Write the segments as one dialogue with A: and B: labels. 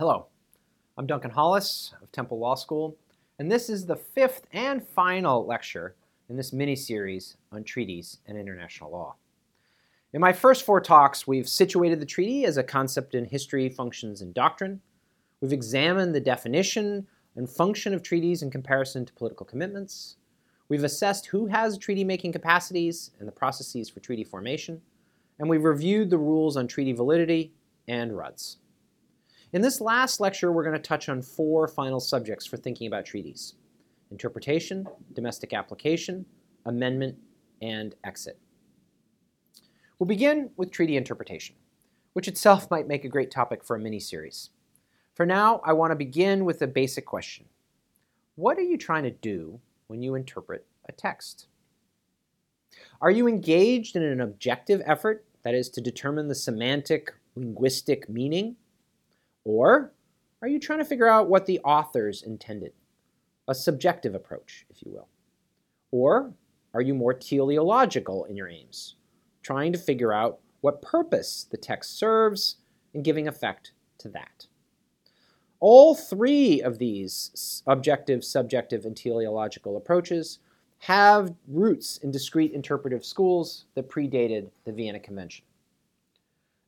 A: Hello, I'm Duncan Hollis of Temple Law School, and this is the fifth and final lecture in this mini-series on treaties and international law. In my first four talks, we've situated the treaty as a concept in history, functions, and doctrine. We've examined the definition and function of treaties in comparison to political commitments. We've assessed who has treaty-making capacities and the processes for treaty formation. And we've reviewed the rules on treaty validity and RUDs. In this last lecture, we're going to touch on four final subjects for thinking about treaties. Interpretation, domestic application, amendment, and exit. We'll begin with treaty interpretation, which itself might make a great topic for a mini-series. For now, I want to begin with a basic question. What are you trying to do when you interpret a text? Are you engaged in an objective effort, that is, to determine the semantic, linguistic meaning? Or are you trying to figure out what the authors intended? A subjective approach, if you will. Or are you more teleological in your aims, trying to figure out what purpose the text serves and giving effect to that? All three of these objective, subjective, and teleological approaches have roots in discrete interpretive schools that predated the Vienna Convention.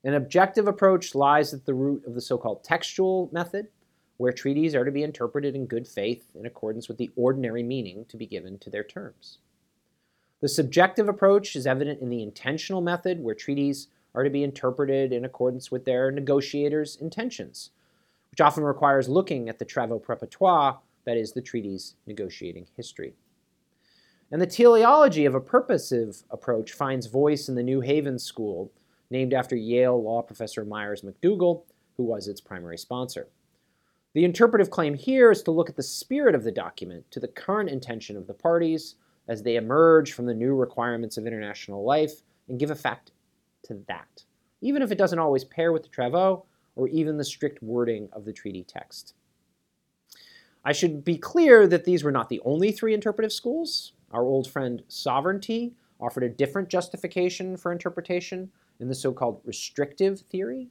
A: An objective approach lies at the root of the so-called textual method, where treaties are to be interpreted in good faith in accordance with the ordinary meaning to be given to their terms. The subjective approach is evident in the intentional method, where treaties are to be interpreted in accordance with their negotiators' intentions, which often requires looking at the travaux preparatoires, that is, the treaty's negotiating history. And the teleology of a purposive approach finds voice in the New Haven school, named after Yale law professor Myres McDougal, who was its primary sponsor. The interpretive claim here is to look at the spirit of the document to the current intention of the parties as they emerge from the new requirements of international life and give effect to that, even if it doesn't always pair with the travaux or even the strict wording of the treaty text. I should be clear that these were not the only three interpretive schools. Our old friend Sovereignty offered a different justification for interpretation in the so-called restrictive theory.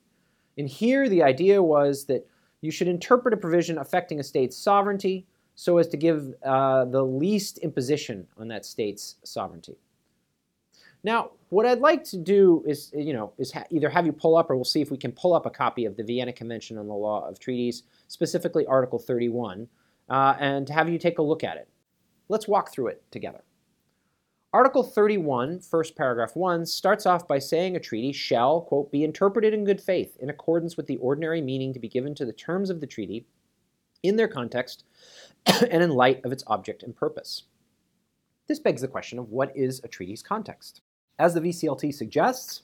A: And here the idea was that you should interpret a provision affecting a state's sovereignty so as to give uh, the least imposition on that state's sovereignty. Now, what I'd like to do is, you know, is ha either have you pull up, or we'll see if we can pull up a copy of the Vienna Convention on the Law of Treaties, specifically Article 31, uh, and have you take a look at it. Let's walk through it together. Article 31, first paragraph 1, starts off by saying a treaty shall, quote, be interpreted in good faith in accordance with the ordinary meaning to be given to the terms of the treaty in their context and in light of its object and purpose. This begs the question of what is a treaty's context? As the VCLT suggests,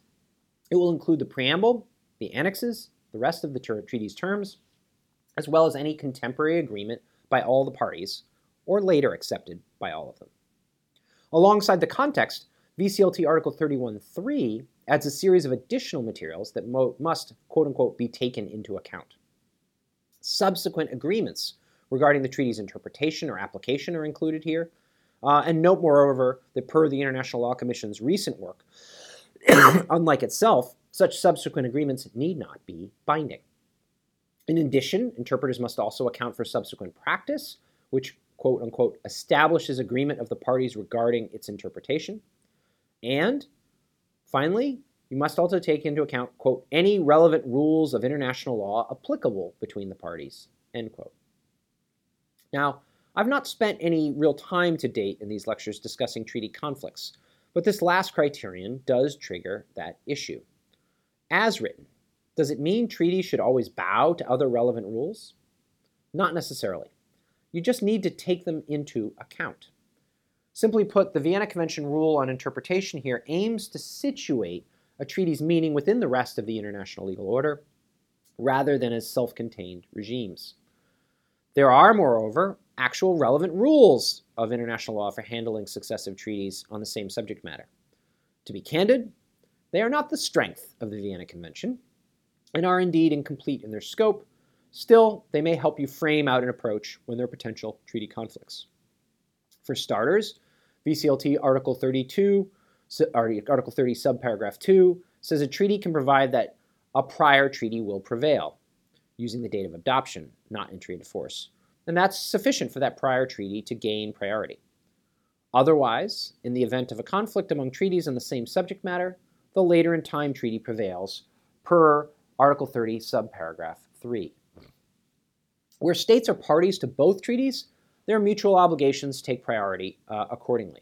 A: it will include the preamble, the annexes, the rest of the treaty's terms, as well as any contemporary agreement by all the parties, or later accepted by all of them. Alongside the context, VCLT Article 31.3 adds a series of additional materials that must, quote-unquote, be taken into account. Subsequent agreements regarding the treaty's interpretation or application are included here, uh, and note, moreover, that per the International Law Commission's recent work, unlike itself, such subsequent agreements need not be binding. In addition, interpreters must also account for subsequent practice, which, quote unquote, establishes agreement of the parties regarding its interpretation. And finally, you must also take into account, quote, any relevant rules of international law applicable between the parties, end quote. Now, I've not spent any real time to date in these lectures discussing treaty conflicts, but this last criterion does trigger that issue. As written, does it mean treaties should always bow to other relevant rules? Not necessarily. You just need to take them into account. Simply put, the Vienna Convention rule on interpretation here aims to situate a treaty's meaning within the rest of the international legal order, rather than as self-contained regimes. There are, moreover, actual relevant rules of international law for handling successive treaties on the same subject matter. To be candid, they are not the strength of the Vienna Convention, and are indeed incomplete in their scope. Still, they may help you frame out an approach when there are potential treaty conflicts. For starters, VCLT Article 32, Article 30 subparagraph 2 says a treaty can provide that a prior treaty will prevail. using the date of adoption, not entry into force. And that's sufficient for that prior treaty to gain priority. Otherwise, in the event of a conflict among treaties on the same subject matter, the later in time treaty prevails per Article 30, subparagraph 3. Where states are parties to both treaties, their mutual obligations take priority uh, accordingly.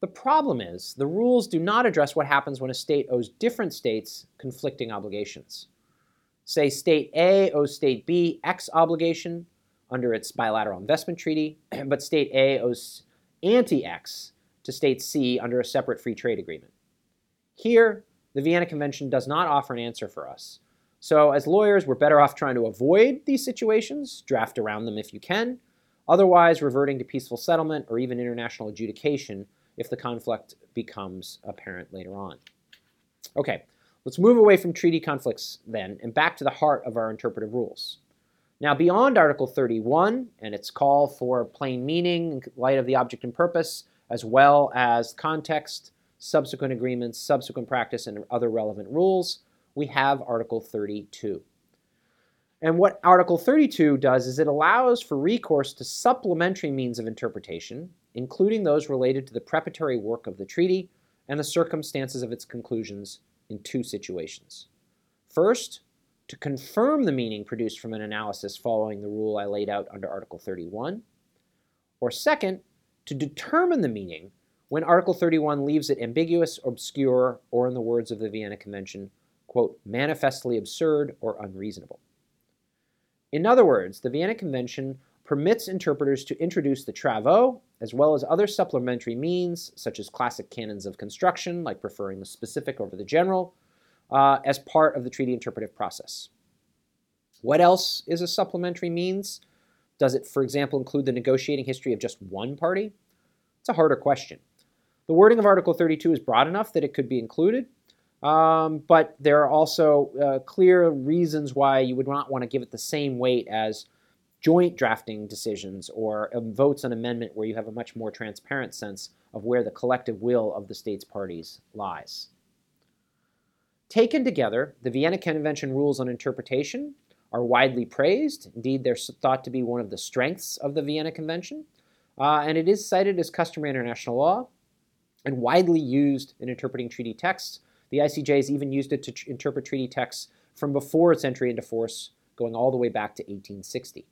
A: The problem is the rules do not address what happens when a state owes different states conflicting obligations. Say state A owes state B X obligation under its bilateral investment treaty, but state A owes anti-X to state C under a separate free trade agreement. Here, the Vienna Convention does not offer an answer for us. So as lawyers, we're better off trying to avoid these situations, draft around them if you can, otherwise reverting to peaceful settlement or even international adjudication if the conflict becomes apparent later on. Okay, let's move away from treaty conflicts then and back to the heart of our interpretive rules. Now, beyond Article 31 and its call for plain meaning in light of the object and purpose, as well as context, subsequent agreements, subsequent practice, and other relevant rules, we have Article 32. And what Article 32 does is it allows for recourse to supplementary means of interpretation, including those related to the preparatory work of the treaty and the circumstances of its conclusions in two situations. First, to confirm the meaning produced from an analysis following the rule I laid out under Article 31, or second, to determine the meaning when Article 31 leaves it ambiguous, obscure, or in the words of the Vienna Convention, quote, manifestly absurd or unreasonable. In other words, the Vienna Convention permits interpreters to introduce the travaux, as well as other supplementary means, such as classic canons of construction, like preferring the specific over the general, uh, as part of the treaty interpretive process. What else is a supplementary means? Does it, for example, include the negotiating history of just one party? It's a harder question. The wording of Article 32 is broad enough that it could be included, um, but there are also uh, clear reasons why you would not want to give it the same weight as joint drafting decisions or um, votes on amendment where you have a much more transparent sense of where the collective will of the state's parties lies. Taken together, the Vienna Convention rules on interpretation are widely praised. Indeed, they're thought to be one of the strengths of the Vienna Convention, uh, and it is cited as customary international law and widely used in interpreting treaty texts. The ICJ has even used it to tr- interpret treaty texts from before its entry into force, going all the way back to 1860.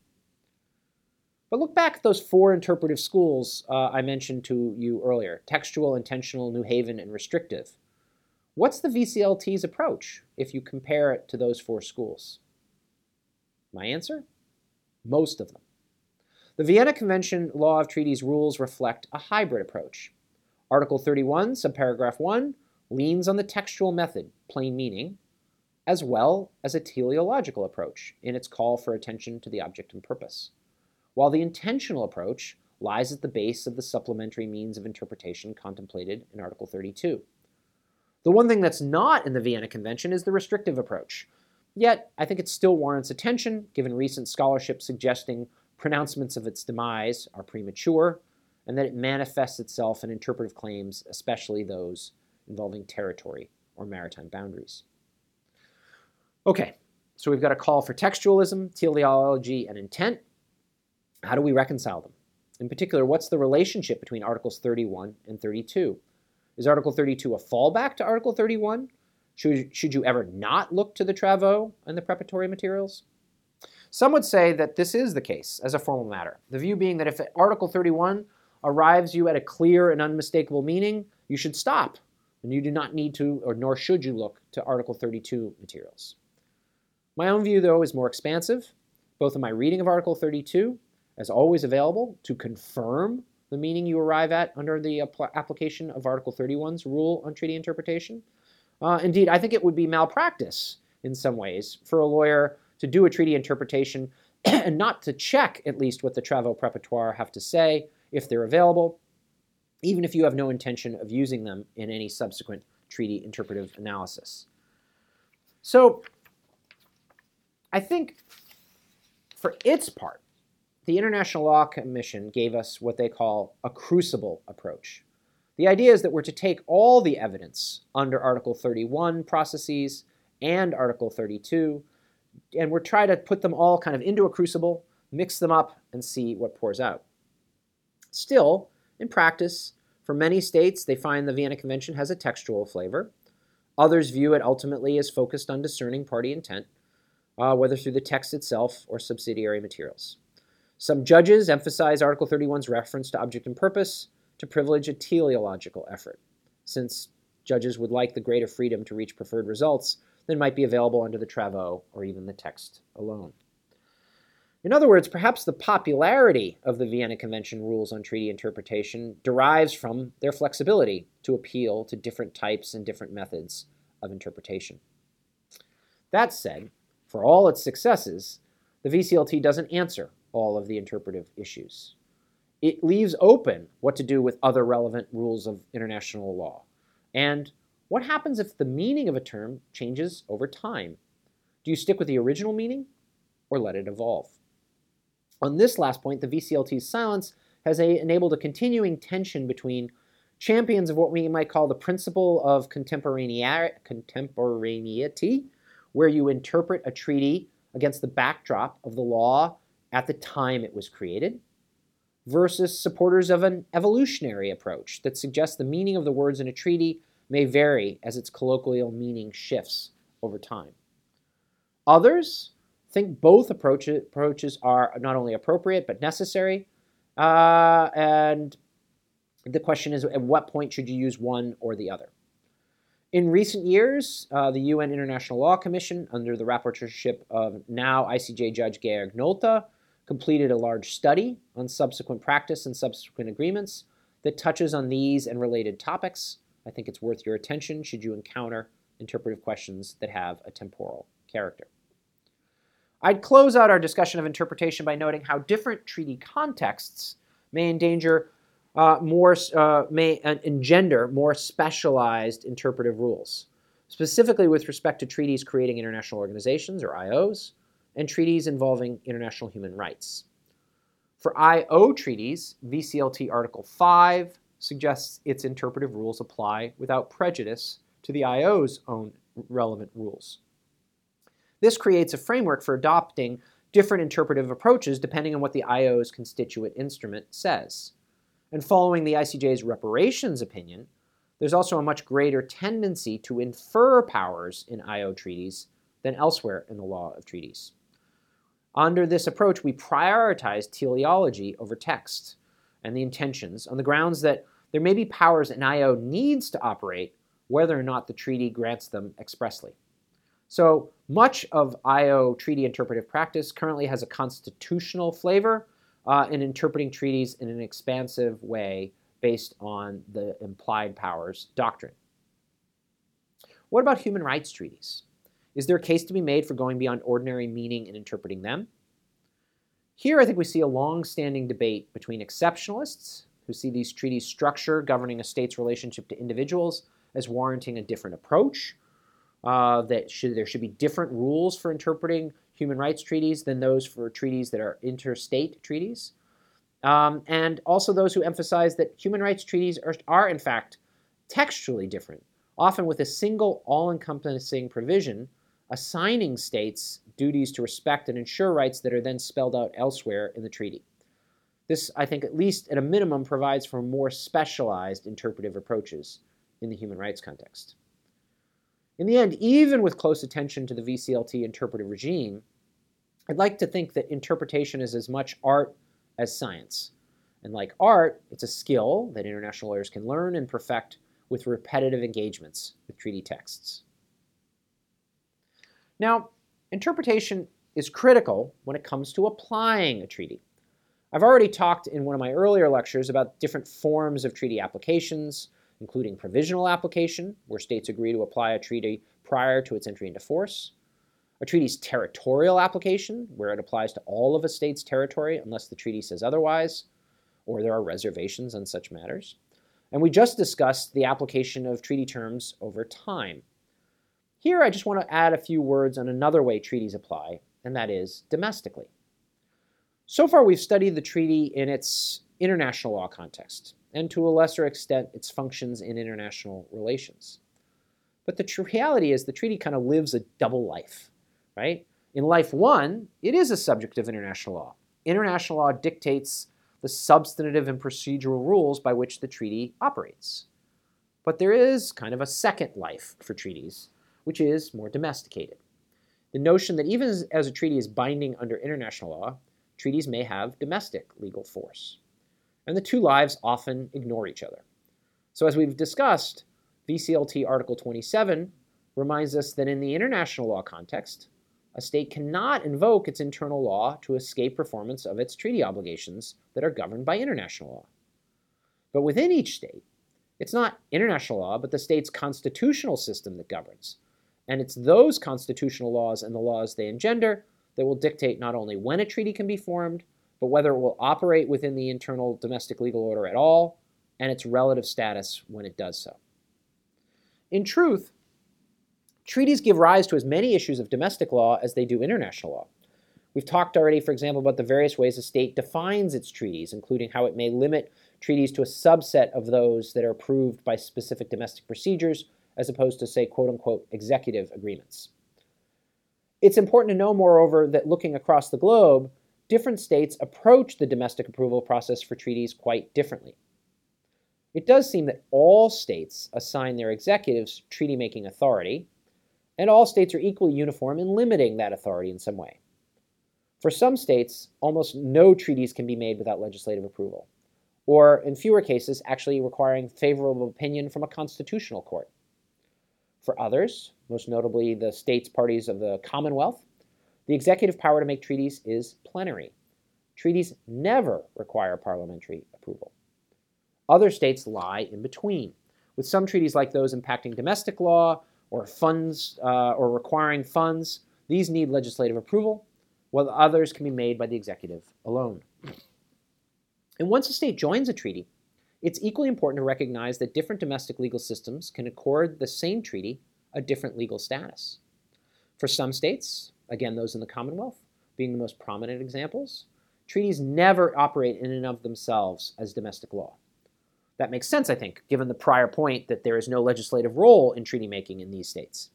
A: But look back at those four interpretive schools uh, I mentioned to you earlier textual, intentional, New Haven, and restrictive. What's the VCLT's approach if you compare it to those four schools? My answer? Most of them. The Vienna Convention Law of Treaties rules reflect a hybrid approach. Article 31, subparagraph 1, leans on the textual method, plain meaning, as well as a teleological approach in its call for attention to the object and purpose, while the intentional approach lies at the base of the supplementary means of interpretation contemplated in Article 32. The one thing that's not in the Vienna Convention is the restrictive approach. Yet, I think it still warrants attention, given recent scholarship suggesting pronouncements of its demise are premature, and that it manifests itself in interpretive claims, especially those involving territory or maritime boundaries. Okay, so we've got a call for textualism, teleology, and intent. How do we reconcile them? In particular, what's the relationship between Articles 31 and 32? Is Article 32 a fallback to Article 31? Should, should you ever not look to the travaux and the preparatory materials? Some would say that this is the case as a formal matter. The view being that if Article 31 arrives you at a clear and unmistakable meaning, you should stop, and you do not need to, or nor should you look to Article 32 materials. My own view, though, is more expansive, both in my reading of Article 32, as always available to confirm the meaning you arrive at under the application of Article 31's rule on treaty interpretation. Uh, indeed, I think it would be malpractice in some ways for a lawyer to do a treaty interpretation and not to check at least what the travaux préparatoire have to say if they're available, even if you have no intention of using them in any subsequent treaty interpretive analysis. So I think for its part, the International Law Commission gave us what they call a crucible approach. The idea is that we're to take all the evidence under Article 31 processes and Article 32 and we're trying to put them all kind of into a crucible, mix them up, and see what pours out. Still, in practice, for many states, they find the Vienna Convention has a textual flavor. Others view it ultimately as focused on discerning party intent, uh, whether through the text itself or subsidiary materials. Some judges emphasize Article 31's reference to object and purpose to privilege a teleological effort, since judges would like the greater freedom to reach preferred results than might be available under the Travaux or even the text alone. In other words, perhaps the popularity of the Vienna Convention rules on treaty interpretation derives from their flexibility to appeal to different types and different methods of interpretation. That said, for all its successes, the VCLT doesn't answer all of the interpretive issues. It leaves open what to do with other relevant rules of international law. And what happens if the meaning of a term changes over time? Do you stick with the original meaning or let it evolve? On this last point, the VCLT's silence has a, enabled a continuing tension between champions of what we might call the principle of contemporaneity, where you interpret a treaty against the backdrop of the law at the time it was created, versus supporters of an evolutionary approach that suggests the meaning of the words in a treaty may vary as its colloquial meaning shifts over time. Others think both approaches are not only appropriate but necessary. Uh, and the question is at what point should you use one or the other? In recent years, uh, the UN International Law Commission, under the rapporteurship of now ICJ Judge Georg Nolte, completed a large study on subsequent practice and subsequent agreements that touches on these and related topics. I think it's worth your attention should you encounter interpretive questions that have a temporal character. I'd close out our discussion of interpretation by noting how different treaty contexts may endanger uh, more, uh, may engender more specialized interpretive rules, specifically with respect to treaties creating international organizations, or IOs, and treaties involving international human rights. For IO treaties, VCLT Article 5 suggests its interpretive rules apply without prejudice to the IO's own relevant rules. This creates a framework for adopting different interpretive approaches depending on what the IO's constituent instrument says. And following the ICJ's reparations opinion, there's also a much greater tendency to infer powers in IO treaties than elsewhere in the law of treaties. Under this approach, we prioritize teleology over text and the intentions on the grounds that there may be powers an IO needs to operate whether or not the treaty grants them expressly. So much of IO treaty interpretive practice currently has a constitutional flavor uh, in interpreting treaties in an expansive way based on the implied powers doctrine. What about human rights treaties? Is there a case to be made for going beyond ordinary meaning in interpreting them? Here, I think we see a long standing debate between exceptionalists, who see these treaties' structure governing a state's relationship to individuals as warranting a different approach, uh, that should, there should be different rules for interpreting human rights treaties than those for treaties that are interstate treaties. Um, and also those who emphasize that human rights treaties are, are, in fact, textually different, often with a single all encompassing provision assigning states duties to respect and ensure rights that are then spelled out elsewhere in the treaty. This, I think, at least at a minimum, provides for more specialized interpretive approaches in the human rights context. In the end, even with close attention to the VCLT interpretive regime, I'd like to think that interpretation is as much art as science. And like art, it's a skill that international lawyers can learn and perfect with repetitive engagements with treaty texts. Now, interpretation is critical when it comes to applying a treaty. I've already talked in one of my earlier lectures about different forms of treaty applications, including provisional application, where states agree to apply a treaty prior to its entry into force, a treaty's territorial application, where it applies to all of a state's territory unless the treaty says otherwise, or there are reservations on such matters. And we just discussed the application of treaty terms over time. Here, I just want to add a few words on another way treaties apply, and that is domestically. So far, we've studied the treaty in its international law context and to a lesser extent its functions in international relations. But the reality is the treaty kind of lives a double life, right? In Life 1, it is a subject of international law. International law dictates the substantive and procedural rules by which the treaty operates. But there is kind of a second life for treaties, which is more domesticated. The notion that even as a treaty is binding under international law, treaties may have domestic legal force. And the two lives often ignore each other. So, as we've discussed, VCLT Article 27 reminds us that in the international law context, a state cannot invoke its internal law to escape performance of its treaty obligations that are governed by international law. But within each state, it's not international law, but the state's constitutional system that governs. And it's those constitutional laws and the laws they engender that will dictate not only when a treaty can be formed, but whether it will operate within the internal domestic legal order at all, and its relative status when it does so. In truth, treaties give rise to as many issues of domestic law as they do international law. We've talked already, for example, about the various ways a state defines its treaties, including how it may limit treaties to a subset of those that are approved by specific domestic procedures, as opposed to, say, quote unquote, executive agreements. It's important to know, moreover, that looking across the globe, different states approach the domestic approval process for treaties quite differently. It does seem that all states assign their executives treaty making authority, and all states are equally uniform in limiting that authority in some way. For some states, almost no treaties can be made without legislative approval, or in fewer cases, actually requiring favorable opinion from a constitutional court. For others, most notably the states parties of the Commonwealth, the executive power to make treaties is plenary. Treaties never require parliamentary approval. Other states lie in between, with some treaties like those impacting domestic law or funds uh, or requiring funds. These need legislative approval, while others can be made by the executive alone. And once a state joins a treaty, it's equally important to recognize that different domestic legal systems can accord the same treaty a different legal status. For some states, again, those in the Commonwealth being the most prominent examples, treaties never operate in and of themselves as domestic law. That makes sense, I think, given the prior point that there is no legislative role in treaty making in these states.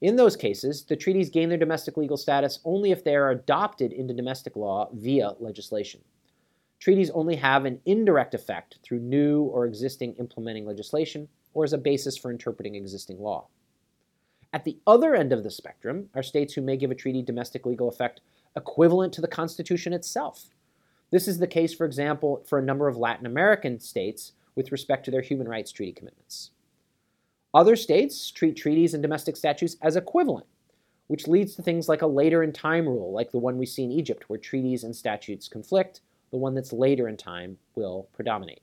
A: In those cases, the treaties gain their domestic legal status only if they are adopted into domestic law via legislation treaties only have an indirect effect through new or existing implementing legislation or as a basis for interpreting existing law. At the other end of the spectrum are states who may give a treaty domestic legal effect equivalent to the Constitution itself. This is the case, for example, for a number of Latin American states with respect to their human rights treaty commitments. Other states treat treaties and domestic statutes as equivalent, which leads to things like a later in time rule, like the one we see in Egypt, where treaties and statutes conflict, the one that's later in time will predominate.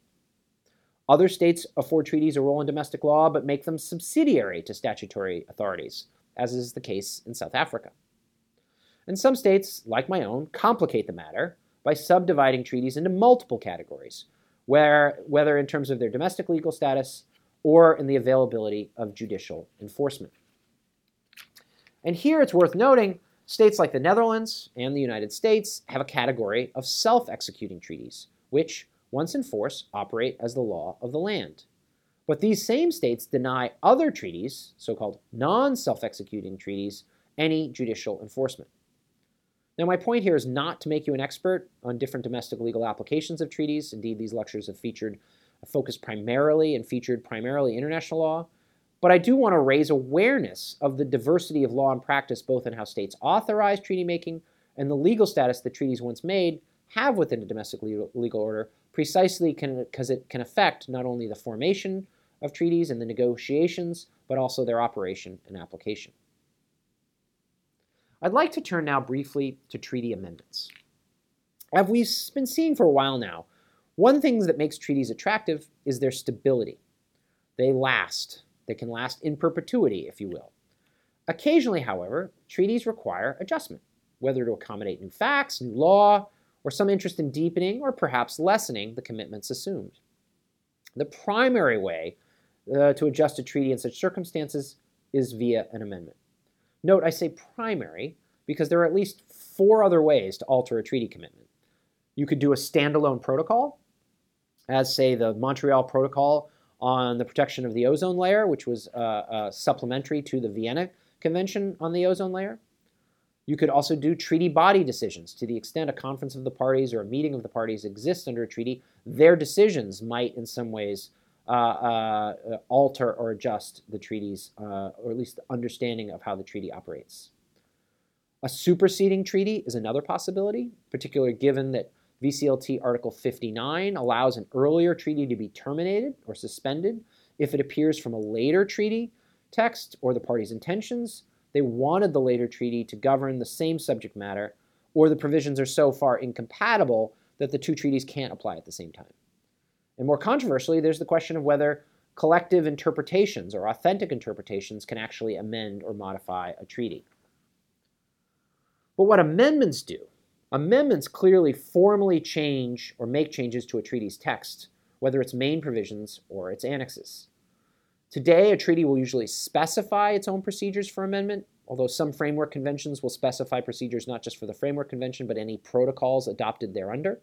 A: Other states afford treaties a role in domestic law but make them subsidiary to statutory authorities, as is the case in South Africa. And some states, like my own, complicate the matter by subdividing treaties into multiple categories, where, whether in terms of their domestic legal status or in the availability of judicial enforcement. And here it's worth noting States like the Netherlands and the United States have a category of self executing treaties, which, once in force, operate as the law of the land. But these same states deny other treaties, so called non self executing treaties, any judicial enforcement. Now, my point here is not to make you an expert on different domestic legal applications of treaties. Indeed, these lectures have featured focused primarily and featured primarily international law. But I do want to raise awareness of the diversity of law and practice, both in how states authorize treaty making and the legal status that treaties once made have within a domestic legal order, precisely because it can affect not only the formation of treaties and the negotiations, but also their operation and application. I'd like to turn now briefly to treaty amendments. As we've been seeing for a while now, one thing that makes treaties attractive is their stability. They last, they can last in perpetuity, if you will. Occasionally, however, treaties require adjustment, whether to accommodate new facts, new law, or some interest in deepening or perhaps lessening the commitments assumed. The primary way uh, to adjust a treaty in such circumstances is via an amendment. Note, I say primary because there are at least four other ways to alter a treaty commitment. You could do a standalone protocol, as, say, the Montreal Protocol on the protection of the ozone layer, which was uh, uh, supplementary to the Vienna Convention on the ozone layer. You could also do treaty body decisions. To the extent a conference of the parties or a meeting of the parties exists under a treaty, their decisions might, in some ways, uh, uh, alter or adjust the treaties, uh, or at least the understanding of how the treaty operates. A superseding treaty is another possibility, particularly given that VCLT Article 59 allows an earlier treaty to be terminated or suspended if it appears from a later treaty text or the parties' intentions. They wanted the later treaty to govern the same subject matter, or the provisions are so far incompatible that the two treaties can't apply at the same time. And more controversially, there's the question of whether collective interpretations or authentic interpretations can actually amend or modify a treaty. But what amendments do, amendments clearly formally change or make changes to a treaty's text, whether its main provisions or its annexes. Today, a treaty will usually specify its own procedures for amendment, although some framework conventions will specify procedures not just for the framework convention, but any protocols adopted thereunder.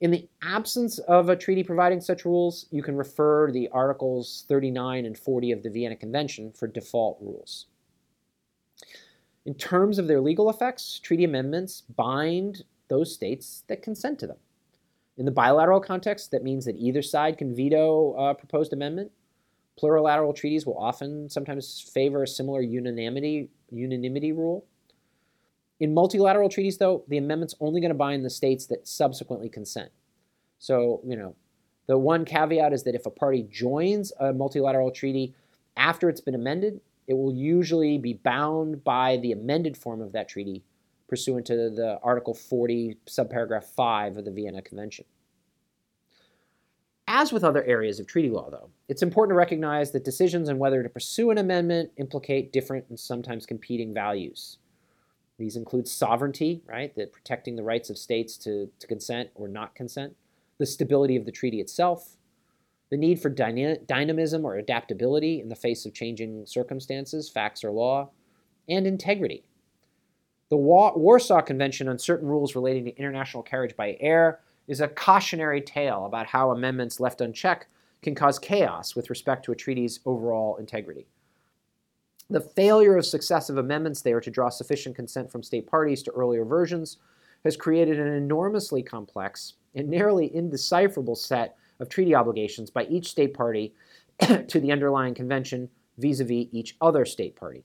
A: In the absence of a treaty providing such rules, you can refer to the Articles 39 and 40 of the Vienna Convention for default rules. In terms of their legal effects, treaty amendments bind those states that consent to them. In the bilateral context, that means that either side can veto a proposed amendment. Plurilateral treaties will often sometimes favor a similar unanimity, unanimity rule. In multilateral treaties, though, the amendment's only going to bind the states that subsequently consent. So, you know, the one caveat is that if a party joins a multilateral treaty after it's been amended, it will usually be bound by the amended form of that treaty pursuant to the Article 40, subparagraph 5 of the Vienna Convention. As with other areas of treaty law, though, it's important to recognize that decisions on whether to pursue an amendment implicate different and sometimes competing values. These include sovereignty, right, that protecting the rights of states to, to consent or not consent, the stability of the treaty itself, the need for dyna- dynamism or adaptability in the face of changing circumstances, facts, or law, and integrity. The Wa- Warsaw Convention on certain rules relating to international carriage by air is a cautionary tale about how amendments left unchecked can cause chaos with respect to a treaty's overall integrity. The failure of successive amendments there to draw sufficient consent from state parties to earlier versions has created an enormously complex and nearly indecipherable set of treaty obligations by each state party to the underlying convention vis a vis each other state party.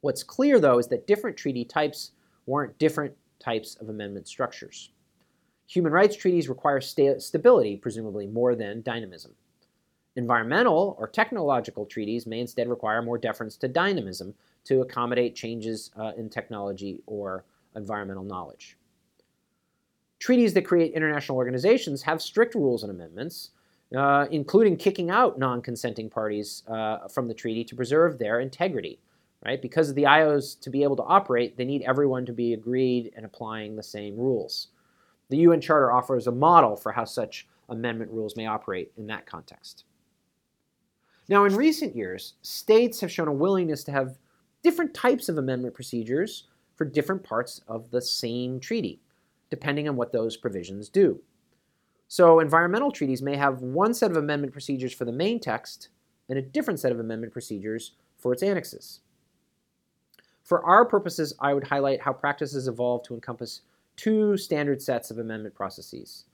A: What's clear, though, is that different treaty types warrant different types of amendment structures. Human rights treaties require sta- stability, presumably, more than dynamism. Environmental or technological treaties may instead require more deference to dynamism to accommodate changes uh, in technology or environmental knowledge. Treaties that create international organizations have strict rules and amendments, uh, including kicking out non consenting parties uh, from the treaty to preserve their integrity. Right? Because of the IOs to be able to operate, they need everyone to be agreed and applying the same rules. The UN Charter offers a model for how such amendment rules may operate in that context. Now, in recent years, states have shown a willingness to have different types of amendment procedures for different parts of the same treaty, depending on what those provisions do. So, environmental treaties may have one set of amendment procedures for the main text and a different set of amendment procedures for its annexes. For our purposes, I would highlight how practices evolve to encompass two standard sets of amendment processes.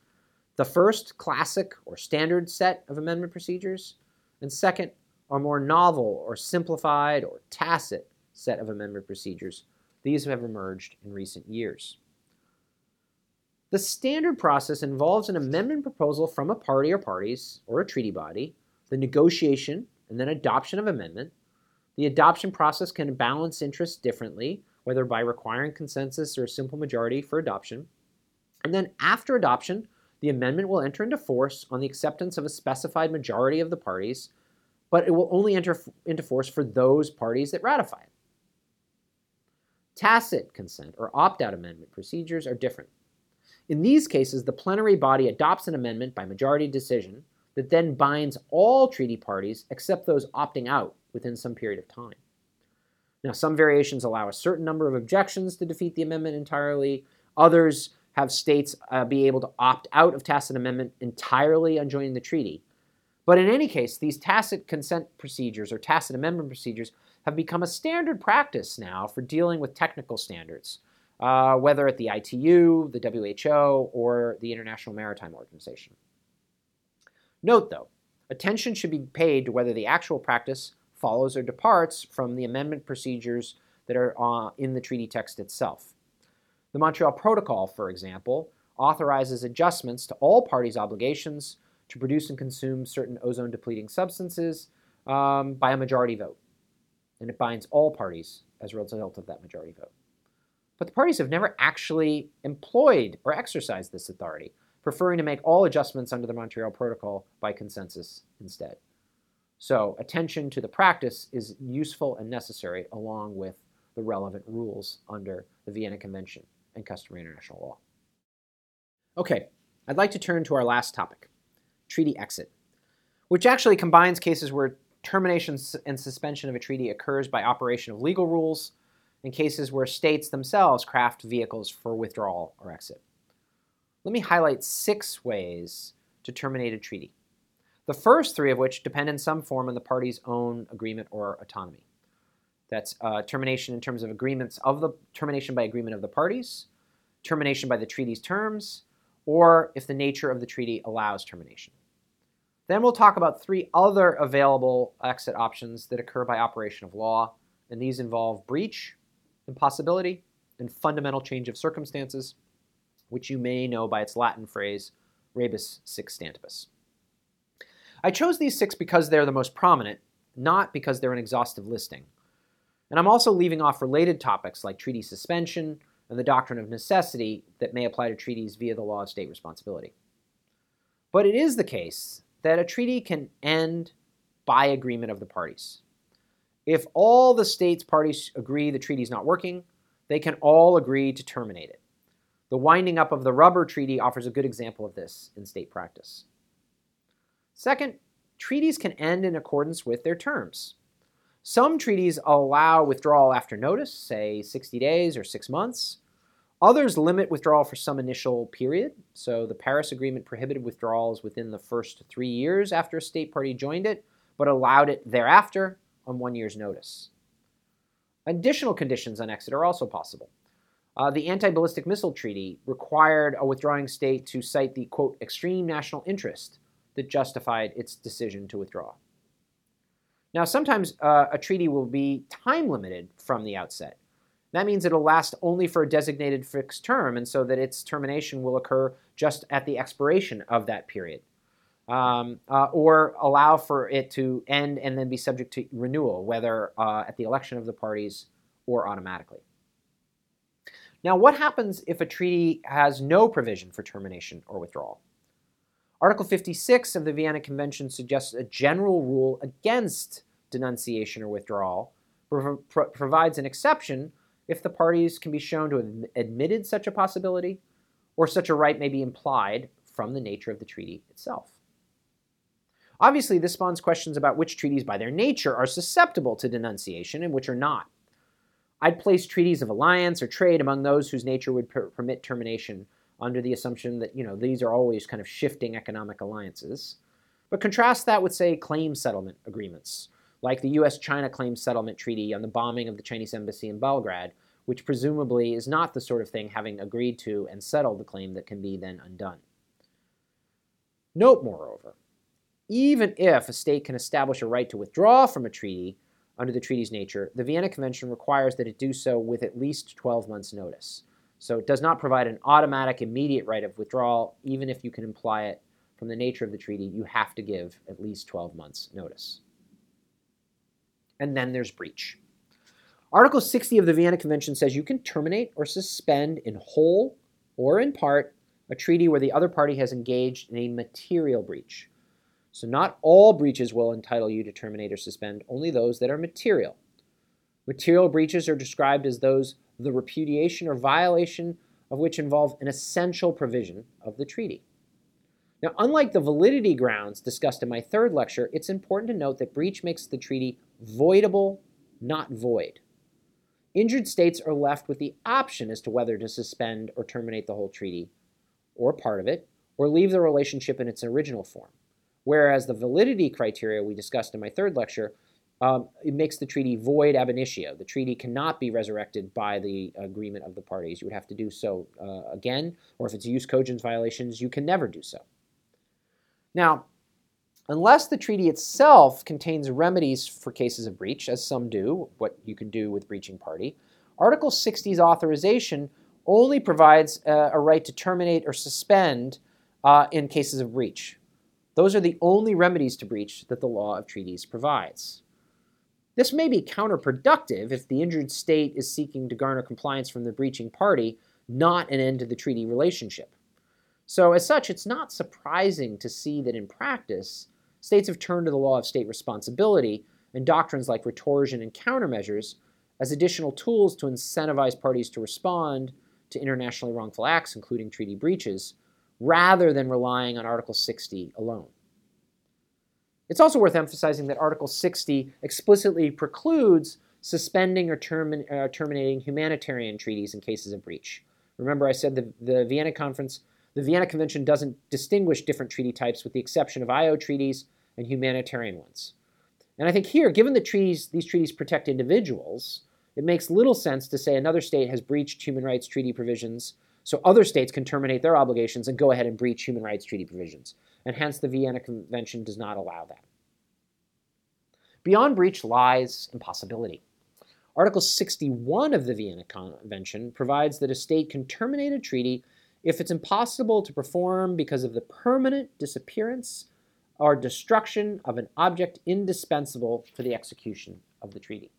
A: The first, classic or standard set of amendment procedures, and second, a more novel or simplified or tacit set of amendment procedures. These have emerged in recent years. The standard process involves an amendment proposal from a party or parties or a treaty body, the negotiation and then adoption of amendment. The adoption process can balance interests differently, whether by requiring consensus or a simple majority for adoption. And then after adoption, the amendment will enter into force on the acceptance of a specified majority of the parties, but it will only enter into force for those parties that ratify it. Tacit consent or opt out amendment procedures are different. In these cases, the plenary body adopts an amendment by majority decision that then binds all treaty parties except those opting out within some period of time. Now, some variations allow a certain number of objections to defeat the amendment entirely. Others have states uh, be able to opt out of tacit amendment entirely on joining the treaty. But in any case, these tacit consent procedures or tacit amendment procedures have become a standard practice now for dealing with technical standards, uh, whether at the ITU, the WHO, or the International Maritime Organization. Note, though, attention should be paid to whether the actual practice follows or departs from the amendment procedures that are uh, in the treaty text itself. The Montreal Protocol, for example, authorizes adjustments to all parties' obligations to produce and consume certain ozone depleting substances um, by a majority vote. And it binds all parties as a result of that majority vote. But the parties have never actually employed or exercised this authority, preferring to make all adjustments under the Montreal Protocol by consensus instead. So, attention to the practice is useful and necessary along with the relevant rules under the Vienna Convention and customary international law. Okay, I'd like to turn to our last topic treaty exit, which actually combines cases where termination and suspension of a treaty occurs by operation of legal rules and cases where states themselves craft vehicles for withdrawal or exit. Let me highlight six ways to terminate a treaty. The first three of which depend in some form on the party's own agreement or autonomy. That's uh, termination in terms of agreements of the termination by agreement of the parties, termination by the treaty's terms, or if the nature of the treaty allows termination. Then we'll talk about three other available exit options that occur by operation of law, and these involve breach, impossibility, and fundamental change of circumstances, which you may know by its Latin phrase, rebus sic stantibus. I chose these six because they're the most prominent, not because they're an exhaustive listing. And I'm also leaving off related topics like treaty suspension and the doctrine of necessity that may apply to treaties via the law of state responsibility. But it is the case that a treaty can end by agreement of the parties. If all the states' parties agree the treaty is not working, they can all agree to terminate it. The winding up of the rubber treaty offers a good example of this in state practice. Second, treaties can end in accordance with their terms. Some treaties allow withdrawal after notice, say 60 days or six months. Others limit withdrawal for some initial period. So the Paris Agreement prohibited withdrawals within the first three years after a state party joined it, but allowed it thereafter on one year's notice. Additional conditions on exit are also possible. Uh, the Anti Ballistic Missile Treaty required a withdrawing state to cite the quote, extreme national interest that justified its decision to withdraw. Now, sometimes uh, a treaty will be time limited from the outset. That means it'll last only for a designated fixed term, and so that its termination will occur just at the expiration of that period. Um, uh, or allow for it to end and then be subject to renewal, whether uh, at the election of the parties or automatically. Now, what happens if a treaty has no provision for termination or withdrawal? Article 56 of the Vienna Convention suggests a general rule against denunciation or withdrawal, pro- pro- provides an exception if the parties can be shown to have admitted such a possibility or such a right may be implied from the nature of the treaty itself. Obviously, this spawns questions about which treaties by their nature are susceptible to denunciation and which are not. I'd place treaties of alliance or trade among those whose nature would per- permit termination under the assumption that you know these are always kind of shifting economic alliances. But contrast that with, say, claim settlement agreements, like the US China Claim Settlement Treaty on the bombing of the Chinese embassy in Belgrade, which presumably is not the sort of thing having agreed to and settled the claim that can be then undone. Note, moreover, even if a state can establish a right to withdraw from a treaty under the treaty's nature, the Vienna Convention requires that it do so with at least 12 months' notice. So it does not provide an automatic, immediate right of withdrawal. Even if you can imply it from the nature of the treaty, you have to give at least 12 months' notice. And then there's breach. Article 60 of the Vienna Convention says you can terminate or suspend in whole or in part a treaty where the other party has engaged in a material breach. So, not all breaches will entitle you to terminate or suspend, only those that are material. Material breaches are described as those the repudiation or violation of which involve an essential provision of the treaty. Now, unlike the validity grounds discussed in my third lecture, it's important to note that breach makes the treaty voidable, not void. Injured states are left with the option as to whether to suspend or terminate the whole treaty, or part of it, or leave the relationship in its original form. Whereas the validity criteria we discussed in my third lecture um, it makes the treaty void ab initio. The treaty cannot be resurrected by the agreement of the parties. You would have to do so uh, again, or if it's jus cogens violations, you can never do so. Now, unless the treaty itself contains remedies for cases of breach, as some do, what you can do with breaching party, Article 60's authorization only provides uh, a right to terminate or suspend uh, in cases of breach. Those are the only remedies to breach that the law of treaties provides. This may be counterproductive if the injured state is seeking to garner compliance from the breaching party, not an end to the treaty relationship. So, as such, it's not surprising to see that in practice, states have turned to the law of state responsibility and doctrines like retorsion and countermeasures as additional tools to incentivize parties to respond to internationally wrongful acts, including treaty breaches, rather than relying on Article 60 alone. It's also worth emphasizing that Article 60 explicitly precludes suspending or termi- uh, terminating humanitarian treaties in cases of breach. Remember, I said the, the Vienna Conference, the Vienna Convention doesn't distinguish different treaty types with the exception of IO treaties and humanitarian ones. And I think here, given that treaties, these treaties protect individuals, it makes little sense to say another state has breached human rights treaty provisions so other states can terminate their obligations and go ahead and breach human rights treaty provisions. And hence the Vienna Convention does not allow that. Beyond breach lies impossibility. Article 61 of the Vienna Convention provides that a state can terminate a treaty if it's impossible to perform because of the permanent disappearance or destruction of an object indispensable for the execution of the treaty.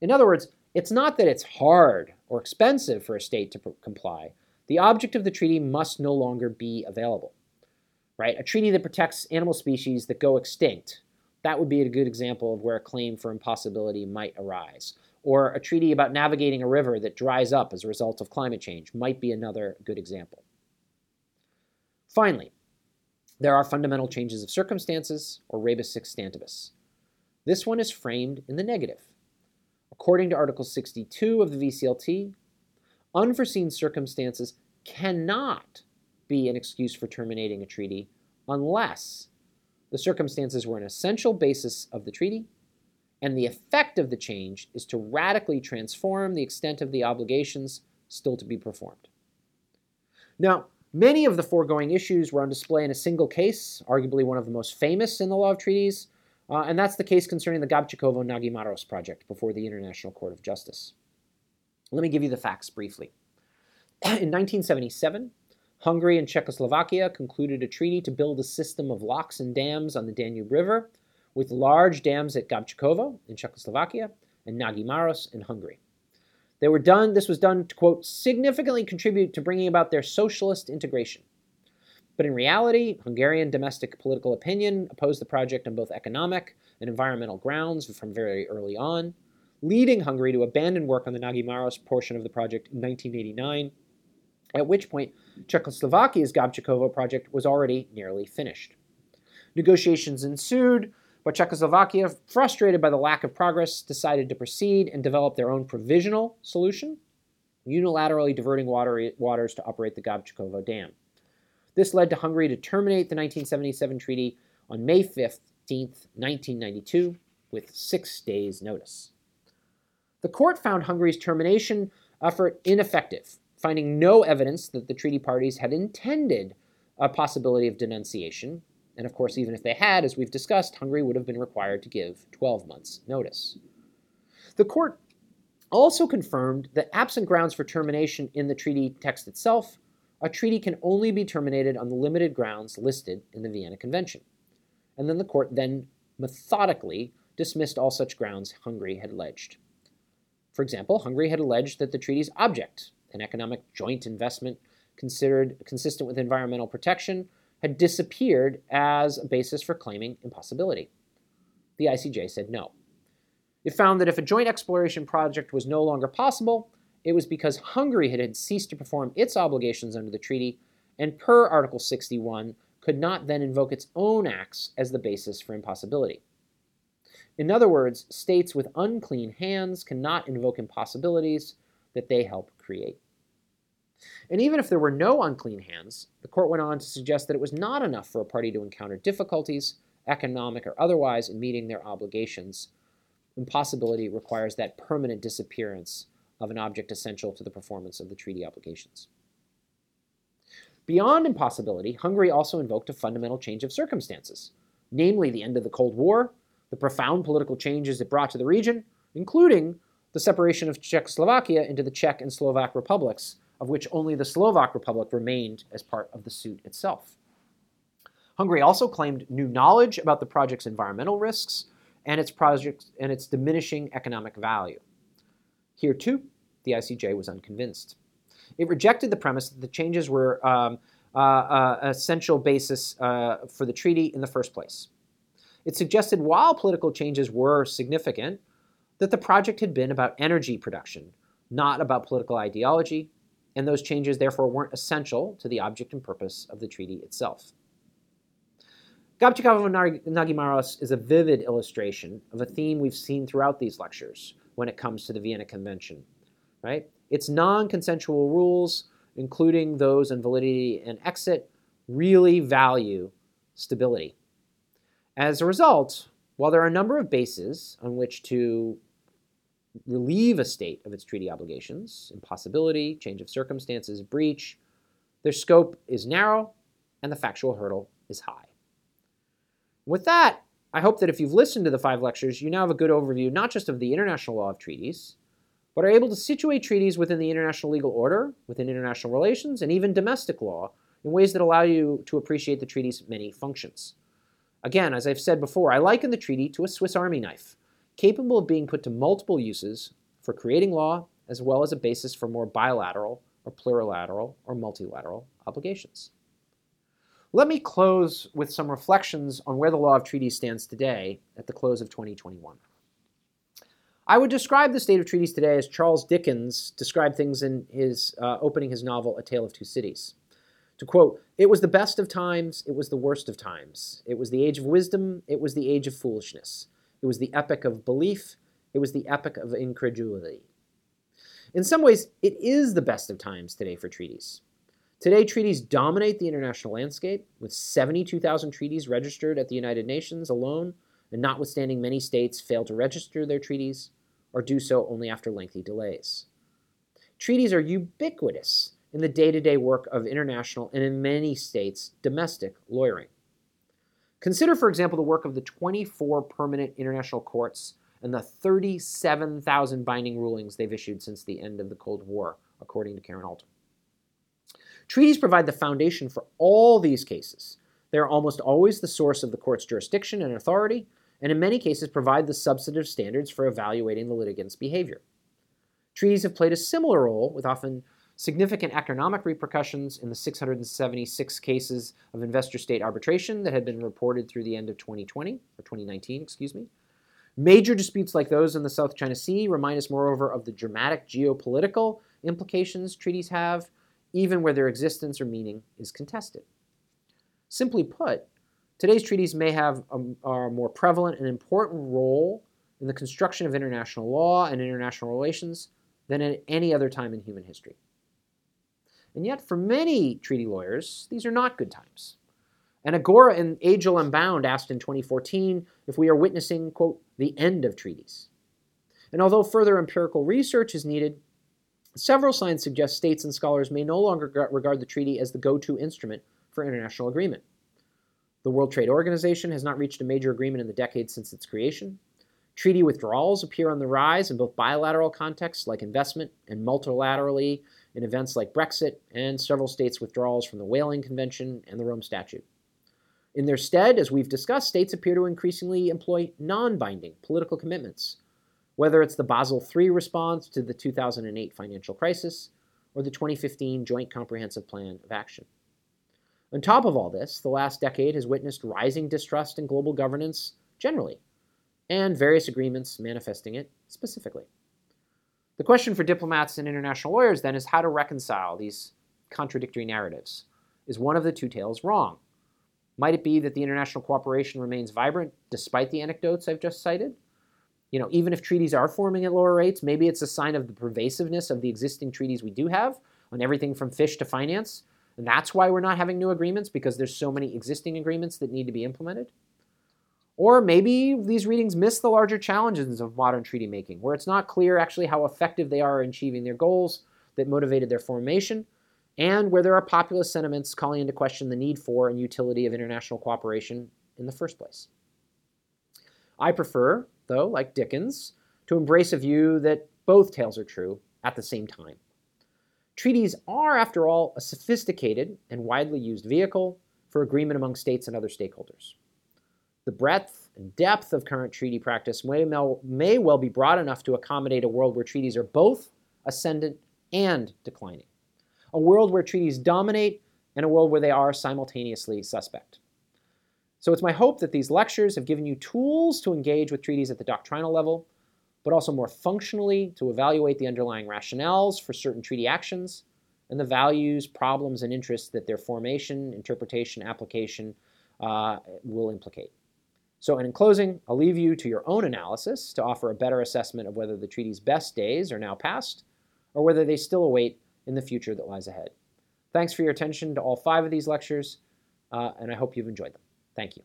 A: In other words, it's not that it's hard or expensive for a state to comply. The object of the treaty must no longer be available. Right? A treaty that protects animal species that go extinct, that would be a good example of where a claim for impossibility might arise. Or a treaty about navigating a river that dries up as a result of climate change might be another good example. Finally, there are fundamental changes of circumstances, or rebus sic stantibus. This one is framed in the negative. According to Article 62 of the VCLT, unforeseen circumstances cannot be an excuse for terminating a treaty unless the circumstances were an essential basis of the treaty and the effect of the change is to radically transform the extent of the obligations still to be performed. Now, many of the foregoing issues were on display in a single case, arguably one of the most famous in the law of treaties, uh, and that's the case concerning the Gabčíkovo Nagymaros project before the International Court of Justice. Let me give you the facts briefly. In 1977, Hungary and Czechoslovakia concluded a treaty to build a system of locks and dams on the Danube River, with large dams at Gabčíkovo in Czechoslovakia and Nagymaros in Hungary. They were done, this was done to, quote, significantly contribute to bringing about their socialist integration. But in reality, Hungarian domestic political opinion opposed the project on both economic and environmental grounds from very early on, leading Hungary to abandon work on the Nagymaros portion of the project in 1989, at which point Czechoslovakia's Gabčíkovo project was already nearly finished. Negotiations ensued, but Czechoslovakia, frustrated by the lack of progress, decided to proceed and develop their own provisional solution, unilaterally diverting water, waters to operate the Gabčíkovo Dam. This led to Hungary to terminate the 1977 treaty on May 15, 1992, with six days' notice. The court found Hungary's termination effort ineffective, finding no evidence that the treaty parties had intended a possibility of denunciation. And of course, even if they had, as we've discussed, Hungary would have been required to give 12 months' notice. The court also confirmed that absent grounds for termination in the treaty text itself, a treaty can only be terminated on the limited grounds listed in the Vienna Convention. And then the court then methodically dismissed all such grounds Hungary had alleged. For example, Hungary had alleged that the treaty's object, an economic joint investment considered consistent with environmental protection, had disappeared as a basis for claiming impossibility. The ICJ said no. It found that if a joint exploration project was no longer possible, it was because Hungary had, ceased to perform its obligations under the treaty, and per Article 61, could not then invoke its own acts as the basis for impossibility. In other words, states with unclean hands cannot invoke impossibilities that they help create. And even if there were no unclean hands, the court went on to suggest that it was not enough for a party to encounter difficulties economic or otherwise, in meeting their obligations. Impossibility requires that permanent disappearance of an object essential to the performance of the treaty obligations. Beyond impossibility, Hungary also invoked a fundamental change of circumstances, namely the end of the Cold War, the profound political changes it brought to the region, including the separation of Czechoslovakia into the Czech and Slovak republics, of which only the Slovak Republic remained as part of the suit itself. Hungary also claimed new knowledge about the project's environmental risks and its project and its diminishing economic value. Here too, the ICJ was unconvinced. It rejected the premise that the changes were um, uh, uh, essential basis uh, for the treaty in the first place. It suggested while political changes were significant, that the project had been about energy production, not about political ideology, and those changes therefore weren't essential to the object and purpose of the treaty itself. Gabčíkovo Nagymaros is a vivid illustration of a theme we've seen throughout these lectures when it comes to the Vienna Convention. Right? Its non-consensual rules, including those on validity and exit, really value stability. As a result, while there are a number of bases on which to relieve a state of its treaty obligations, impossibility, change of circumstances, breach, their scope is narrow and the factual hurdle is high. With that, I hope that if you've listened to the five lectures, you now have a good overview not just of the international law of treaties, but are able to situate treaties within the international legal order, within international relations, and even domestic law in ways that allow you to appreciate the treaty's many functions. Again, as I've said before, I liken the treaty to a Swiss Army knife capable of being put to multiple uses for creating law as well as a basis for more bilateral or plurilateral or multilateral obligations. Let me close with some reflections on where the law of treaties stands today at the close of 2021. I would describe the state of treaties today as Charles Dickens described things in his uh, opening his novel A Tale of Two Cities. To quote, it was the best of times, it was the worst of times. It was the age of wisdom, it was the age of foolishness. It was the epic of belief. It was the epic of incredulity. In some ways, it is the best of times today for treaties. Today, treaties dominate the international landscape, with 72,000 treaties registered at the United Nations alone, and notwithstanding many states fail to register their treaties or do so only after lengthy delays. Treaties are ubiquitous in the day to day work of international and, in many states, domestic lawyering. Consider, for example, the work of the 24 permanent international courts and the 37,000 binding rulings they've issued since the end of the Cold War, according to Karen Alter. Treaties provide the foundation for all these cases. They are almost always the source of the court's jurisdiction and authority, and in many cases provide the substantive standards for evaluating the litigant's behavior. Treaties have played a similar role, with often significant economic repercussions in the 676 cases of investor state arbitration that had been reported through the end of 2020, or 2019, excuse me. Major disputes like those in the South China Sea remind us, moreover, of the dramatic geopolitical implications treaties have, even where their existence or meaning is contested. Simply put, today's treaties may have a, a more prevalent and important role in the construction of international law and international relations than at any other time in human history. And yet, for many treaty lawyers, these are not good times. And Agora and AJIL Unbound asked in 2014 if we are witnessing, quote, the end of treaties. And although further empirical research is needed, several signs suggest states and scholars may no longer regard the treaty as the go to instrument for international agreement. The World Trade Organization has not reached a major agreement in the decades since its creation. Treaty withdrawals appear on the rise in both bilateral contexts like investment and multilaterally in events like Brexit and several states' withdrawals from the Whaling Convention and the Rome Statute. In their stead, as we've discussed, states appear to increasingly employ non binding political commitments, whether it's the Basel III response to the 2008 financial crisis or the 2015 Joint Comprehensive Plan of Action. On top of all this, the last decade has witnessed rising distrust in global governance generally, and various agreements manifesting it specifically. The question for diplomats and international lawyers then is how to reconcile these contradictory narratives. Is one of the two tales wrong? Might it be that the international cooperation remains vibrant despite the anecdotes I've just cited? You know, even if treaties are forming at lower rates, maybe it's a sign of the pervasiveness of the existing treaties we do have on everything from fish to finance. And that's why we're not having new agreements because there's so many existing agreements that need to be implemented. Or maybe these readings miss the larger challenges of modern treaty making, where it's not clear actually how effective they are in achieving their goals that motivated their formation, and where there are populist sentiments calling into question the need for and utility of international cooperation in the first place. I prefer, though, like Dickens, to embrace a view that both tales are true at the same time. Treaties are, after all, a sophisticated and widely used vehicle for agreement among states and other stakeholders. The breadth and depth of current treaty practice may, may well be broad enough to accommodate a world where treaties are both ascendant and declining, a world where treaties dominate and a world where they are simultaneously suspect. So it's my hope that these lectures have given you tools to engage with treaties at the doctrinal level, but also more functionally to evaluate the underlying rationales for certain treaty actions and the values, problems, and interests that their formation, interpretation, application uh, will implicate. So, in closing, I'll leave you to your own analysis to offer a better assessment of whether the treaty's best days are now past or whether they still await in the future that lies ahead. Thanks for your attention to all five of these lectures, uh, and I hope you've enjoyed them. Thank you.